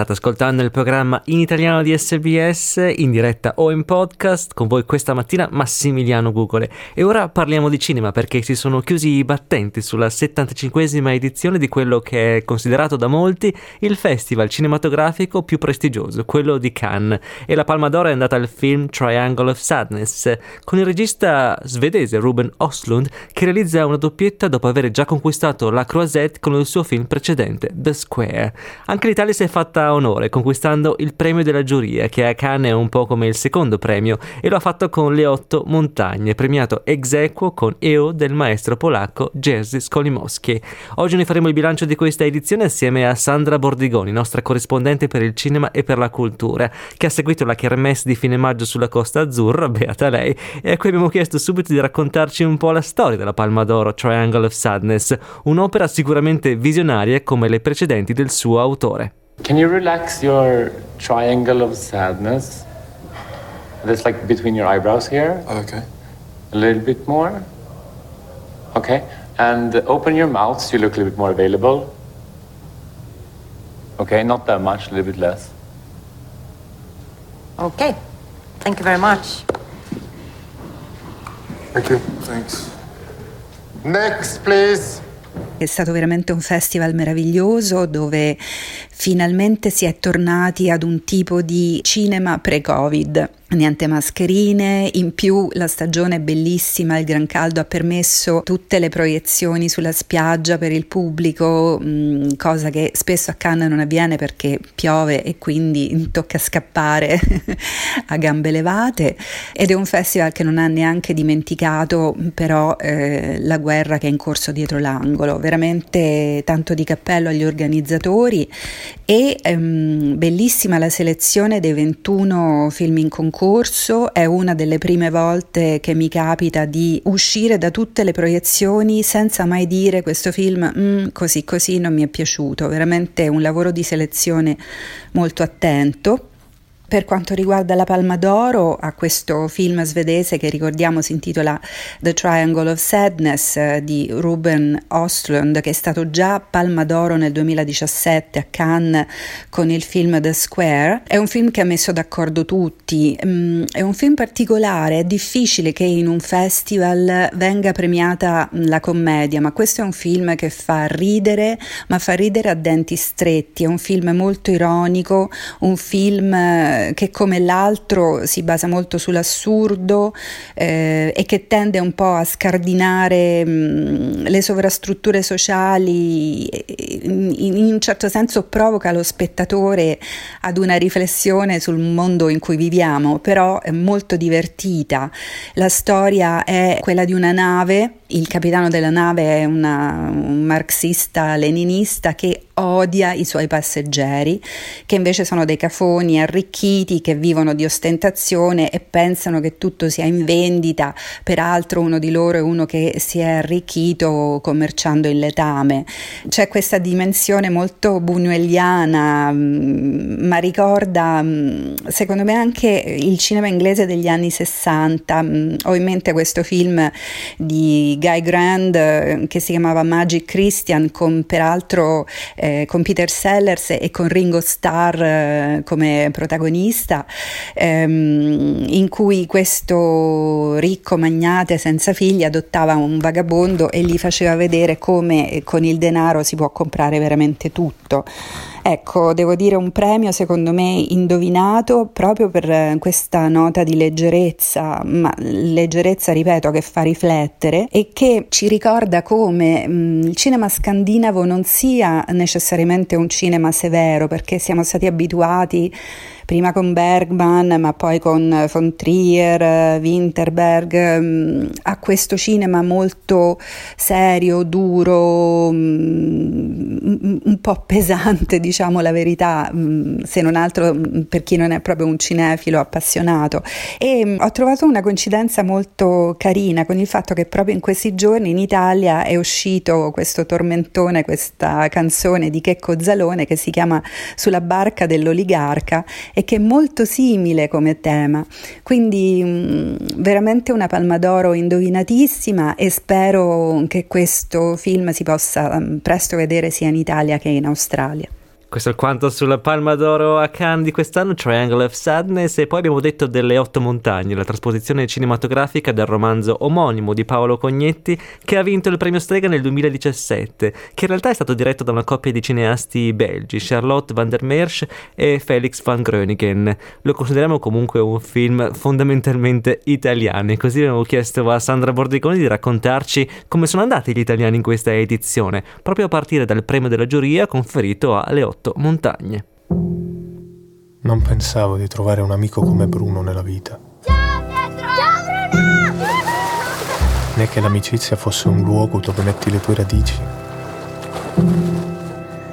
State ascoltando il programma in italiano di SBS, in diretta o in podcast, con voi questa mattina Massimiliano Gugole. E ora parliamo di cinema perché si sono chiusi i battenti sulla 75esima edizione di quello che è considerato da molti il festival cinematografico più prestigioso, quello di Cannes. E la Palma d'Oro è andata al film Triangle of Sadness, con il regista svedese Ruben Oslund che realizza una doppietta dopo aver già conquistato la Croisette con il suo film precedente, The Square. Anche l'Italia si è fatta onore conquistando il premio della giuria che a Cannes è un po' come il secondo premio e lo ha fatto con Le Otto Montagne, premiato ex equo con EO del maestro polacco Jerzy Skolimowski. Oggi ne faremo il bilancio di questa edizione assieme a Sandra Bordigoni, nostra corrispondente per il cinema e per la cultura, che ha seguito la kermesse di fine maggio sulla Costa Azzurra, beata lei, e a cui abbiamo chiesto subito di raccontarci un po' la storia della Palma d'Oro Triangle of Sadness, un'opera sicuramente visionaria come le precedenti del suo autore. Can you relax your triangle of sadness? That's like between your eyebrows here. Okay. A little bit more. Okay. And open your mouth so you look a little bit more available. Okay, not that much, a little bit less. Okay. Thank you very much. Thank you. Thanks. Next, please. È stato veramente un festival meraviglioso dove finalmente si è tornati ad un tipo di cinema pre-Covid niente mascherine, in più la stagione è bellissima, il gran caldo ha permesso tutte le proiezioni sulla spiaggia per il pubblico, mm, cosa che spesso a Cannes non avviene perché piove e quindi tocca scappare a gambe levate. Ed è un festival che non ha neanche dimenticato però eh, la guerra che è in corso dietro l'angolo, veramente tanto di cappello agli organizzatori e ehm, bellissima la selezione dei 21 film in concorso corso, è una delle prime volte che mi capita di uscire da tutte le proiezioni senza mai dire questo film mm, così così non mi è piaciuto, veramente un lavoro di selezione molto attento. Per quanto riguarda la Palma d'Oro, a questo film svedese che ricordiamo si intitola The Triangle of Sadness eh, di Ruben Ostlund, che è stato già Palma d'Oro nel 2017 a Cannes con il film The Square, è un film che ha messo d'accordo tutti. Mm, è un film particolare, è difficile che in un festival venga premiata la commedia, ma questo è un film che fa ridere, ma fa ridere a denti stretti. È un film molto ironico, un film eh, che come l'altro si basa molto sull'assurdo eh, e che tende un po' a scardinare mh, le sovrastrutture sociali, in, in, un certo senso provoca lo spettatore ad una riflessione sul mondo in cui viviamo, però è molto divertita. La storia è quella di una nave, il capitano della nave è una, un marxista leninista che odia i suoi passeggeri, che invece sono dei cafoni arricchiti che vivono di ostentazione e pensano che tutto sia in vendita, peraltro uno di loro è uno che si è arricchito commerciando il letame. C'è questa dimensione molto buñueliana, mm, ma ricorda mm, secondo me anche il cinema inglese degli anni 60. Mm, ho in mente questo film di Guy Grand eh, che si chiamava Magic Christian con peraltro eh, eh, con Peter Sellers e con Ringo Starr eh, come protagonista, ehm, in cui questo ricco magnate senza figli adottava un vagabondo e gli faceva vedere come con il denaro si può comprare veramente tutto. Ecco, devo dire un premio secondo me indovinato proprio per questa nota di leggerezza, ma leggerezza, ripeto, che fa riflettere e che ci ricorda come mh, mm, il cinema scandinavo non sia necessariamente un cinema severo, perché siamo stati abituati prima con Bergman, ma poi con von Trier, Winterberg, mm, a questo cinema molto serio, duro, mm, un po' pesante, diciamo la verità, mm, se non altro mm, per chi non è proprio un cinefilo appassionato. E ho trovato una coincidenza molto carina con il fatto che proprio in questi giorni in Italia è uscito questo tormentone, questa canzone di Checco Zalone che si chiama Sulla barca dell'oligarca e che è molto simile come tema. Quindi veramente una palma d'oro indovinatissima e spero che questo film si possa presto vedere sia in Italia che in Australia. Questo è quanto sulla Palma d'Oro a Cannes di quest'anno, Triangle of Sadness, e poi abbiamo detto delle Otto Montagne, la trasposizione cinematografica del romanzo omonimo di Paolo Cognetti, che ha vinto il premio Strega nel 2017, che in realtà è stato diretto da una coppia di cineasti belgi, Charlotte van der Merch e Felix van Groningen. Lo consideriamo comunque un film fondamentalmente italiano, e così abbiamo chiesto a Sandra Bordiconi di raccontarci come sono andati gli italiani in questa edizione, proprio a partire dal premio della giuria conferito alle Otto sotto montagne. Non pensavo di trovare un amico come Bruno nella vita. Ciao Pietro! Ciao Bruno! Né che l'amicizia fosse un luogo dove metti le tue radici.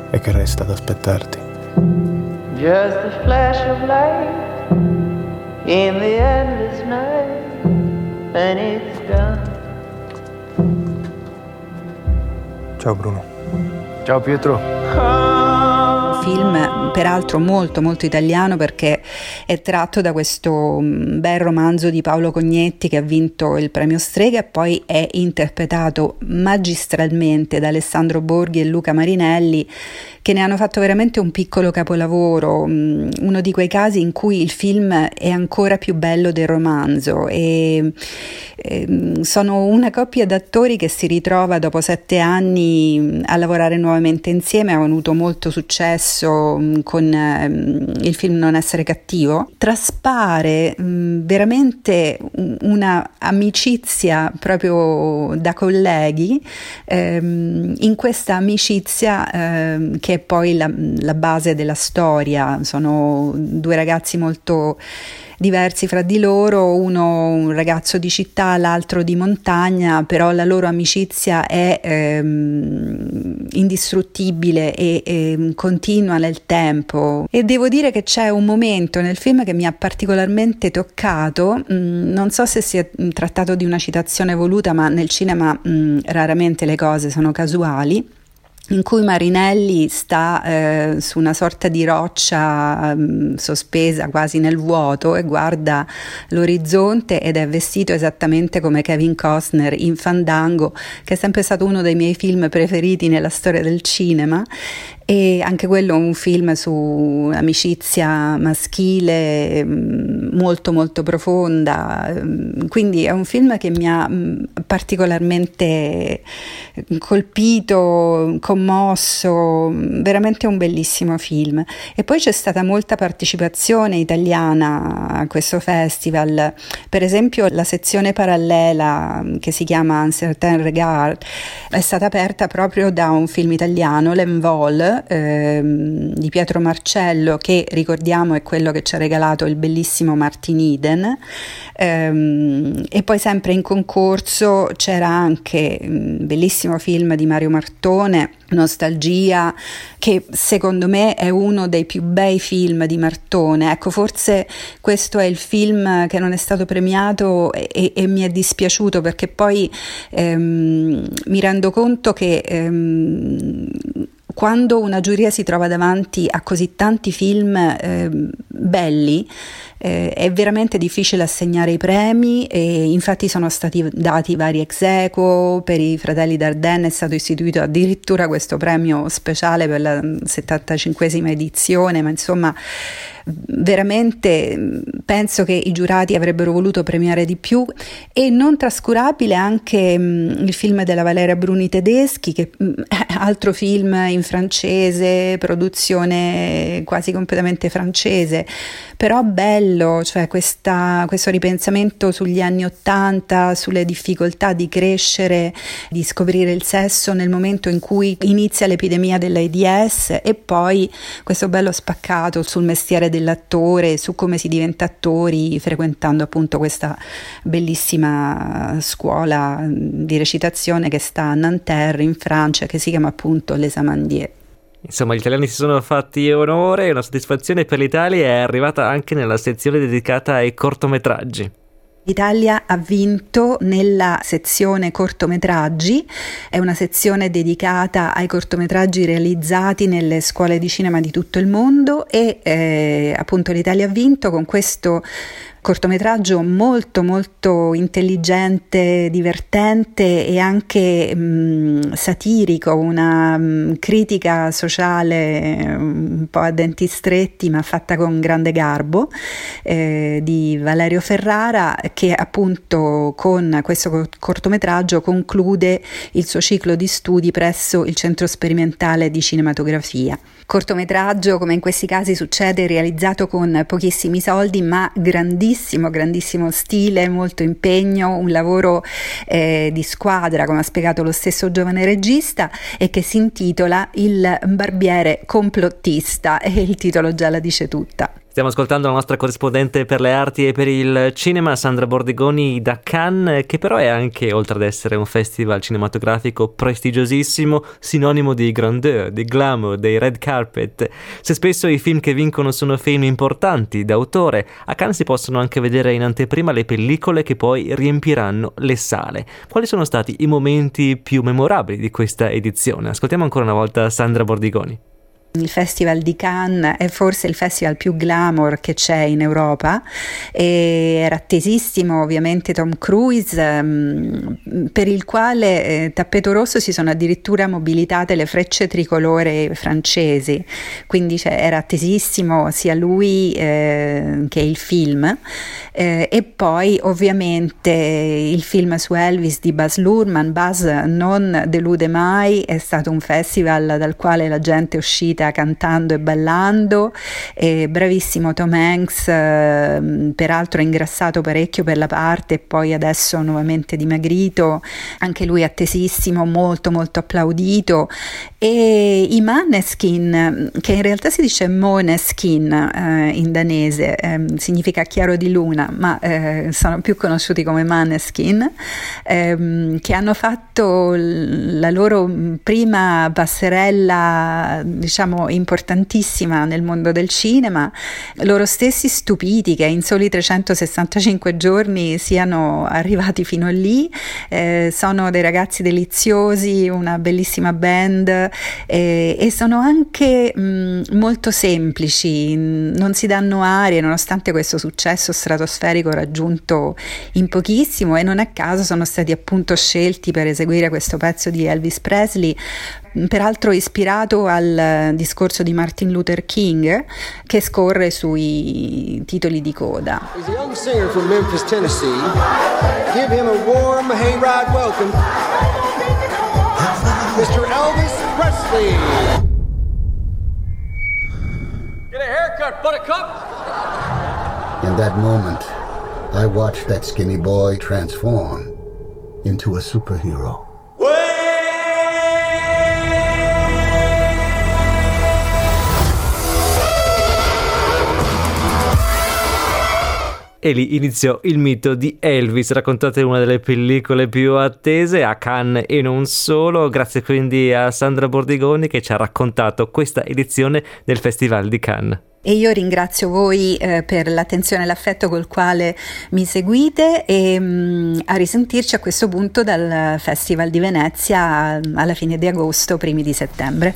E che resta ad aspettarti. Just a flash of light in the endless night and it's done. Ciao Bruno. Ciao Pietro film peraltro molto molto italiano perché è tratto da questo mm, bel romanzo di Paolo Cognetti che ha vinto il premio Strega e poi è interpretato magistralmente da Alessandro Borghi e Luca Marinelli che ne hanno fatto veramente un piccolo capolavoro, mm, uno di quei casi in cui il film è ancora più bello del romanzo. E, e mm, sono una coppia d'attori che si ritrova dopo sette anni a lavorare nuovamente insieme, hanno avuto molto successo successo mm, con ehm, il film Non essere cattivo, traspare mm, veramente una amicizia proprio da colleghi ehm, in questa amicizia ehm, che è poi la, la base della storia. Sono due ragazzi molto diversi fra di loro, uno un ragazzo di città, l'altro di montagna, però la loro amicizia è ehm, indistruttibile e, e continua nel tempo. E devo dire che c'è un momento nel film che mi ha particolarmente toccato, mm, non so se si è trattato di una citazione voluta, ma nel cinema mh, mm, raramente le cose sono casuali in cui Marinelli sta eh, su una sorta di roccia mh, sospesa quasi nel vuoto e guarda l'orizzonte ed è vestito esattamente come Kevin Costner in Fandango, che è sempre stato uno dei miei film preferiti nella storia del cinema e anche quello è un film su amicizia maschile mm, molto molto profonda, mm, quindi è un film che mi ha mm, particolarmente colpito, commosso, veramente un bellissimo film. E poi c'è stata molta partecipazione italiana a questo festival, per esempio la sezione parallela che si chiama Uncertain Regard è stata aperta proprio da un film italiano, L'Envol, ehm, di Pietro Marcello che ricordiamo è quello che ci ha regalato il bellissimo Martin Eden ehm, e poi sempre in concorso c'era anche un bellissimo film di Mario Martone Nostalgia, che secondo me è uno dei più bei film di Martone. Ecco, forse questo è il film che non è stato premiato e, e, e mi è dispiaciuto perché poi ehm, mi rendo conto che ehm, quando una giuria si trova davanti a così tanti film eh, belli, eh, è veramente difficile assegnare i premi e infatti sono stati dati vari ex equo, per i fratelli Dardenne è stato istituito addirittura questo premio speciale per la 75esima edizione, ma insomma veramente mm, penso che i giurati avrebbero voluto premiare di più. E non trascurabile anche mh, mm, il film della Valeria Bruni Tedeschi, che mh, mm, altro film in francese, produzione quasi completamente francese, però bello, cioè questa, questo ripensamento sugli anni Ottanta, sulle difficoltà di crescere, di scoprire il sesso nel momento in cui inizia l'epidemia dell'AIDS e poi questo bello spaccato sul mestiere dell'attore, su come si diventa attori frequentando appunto questa bellissima scuola di recitazione che sta a Nanterre in Francia che si chiama appunto Les Amandiers. Insomma, gli italiani si sono fatti onore e una soddisfazione per l'Italia è arrivata anche nella sezione dedicata ai cortometraggi. L'Italia ha vinto nella sezione cortometraggi, è una sezione dedicata ai cortometraggi realizzati nelle scuole di cinema di tutto il mondo e eh, appunto l'Italia ha vinto con questo cortometraggio molto molto intelligente, divertente e anche mh, mm, satirico, una mh, mm, critica sociale mm, un po' a denti stretti ma fatta con grande garbo eh, di Valerio Ferrara che appunto con questo cortometraggio conclude il suo ciclo di studi presso il Centro Sperimentale di Cinematografia. Cortometraggio, come in questi casi succede, realizzato con pochissimi soldi, ma grandissimo, grandissimo stile, molto impegno, un lavoro eh, di squadra, come ha spiegato lo stesso giovane regista, e che si intitola Il barbiere complottista, e il titolo già la dice tutta. Stiamo ascoltando la nostra corrispondente per le arti e per il cinema, Sandra Bordigoni da Cannes, che però è anche, oltre ad essere un festival cinematografico prestigiosissimo, sinonimo di grandeur, di glamour, dei red carpet. Se spesso i film che vincono sono film importanti, d'autore, a Cannes si possono anche vedere in anteprima le pellicole che poi riempiranno le sale. Quali sono stati i momenti più memorabili di questa edizione? Ascoltiamo ancora una volta Sandra Bordigoni. Il Festival di Cannes è forse il festival più glamour che c'è in Europa e era attesissimo ovviamente Tom Cruise um, per il quale eh, tappeto rosso si sono addirittura mobilitate le frecce tricolore francesi. Quindi cioè, era attesissimo sia lui eh, che il film. Eh, e poi ovviamente il film su Elvis di Buzz Lurman Buzz non delude mai è stato un festival dal quale la gente è uscita cantando e ballando, e bravissimo Tom Hanks, eh, peraltro ingrassato parecchio per la parte e poi adesso nuovamente dimagrito, anche lui attesissimo, molto molto applaudito. E i Maneskin, che in realtà si dice Moneskin eh, in danese, eh, significa chiaro di luna, ma eh, sono più conosciuti come Maneskin, ehm, che hanno fatto la loro prima passerella, diciamo, diciamo, importantissima nel mondo del cinema, loro stessi stupiti che in soli 365 giorni siano arrivati fino lì, eh, sono dei ragazzi deliziosi, una bellissima band eh, e sono anche mh, molto semplici, non si danno arie nonostante questo successo stratosferico raggiunto in pochissimo e non a caso sono stati appunto scelti per eseguire questo pezzo di Elvis Presley peraltro ispirato al discorso di Martin Luther King che scorre sui titoli di coda. He's a young singer from Memphis, Tennessee. Give him a warm hayride welcome. Mr. Elvis Presley. Get a haircut, buttercup. In that moment, I watched that skinny boy transform into a superhero. E lì iniziò il mito di Elvis, raccontate una delle pellicole più attese a Cannes e non solo, grazie quindi a Sandra Bordigoni che ci ha raccontato questa edizione del Festival di Cannes. E io ringrazio voi eh, per l'attenzione e l'affetto col quale mi seguite e mh, mm, a risentirci a questo punto dal Festival di Venezia alla fine di agosto, primi di settembre.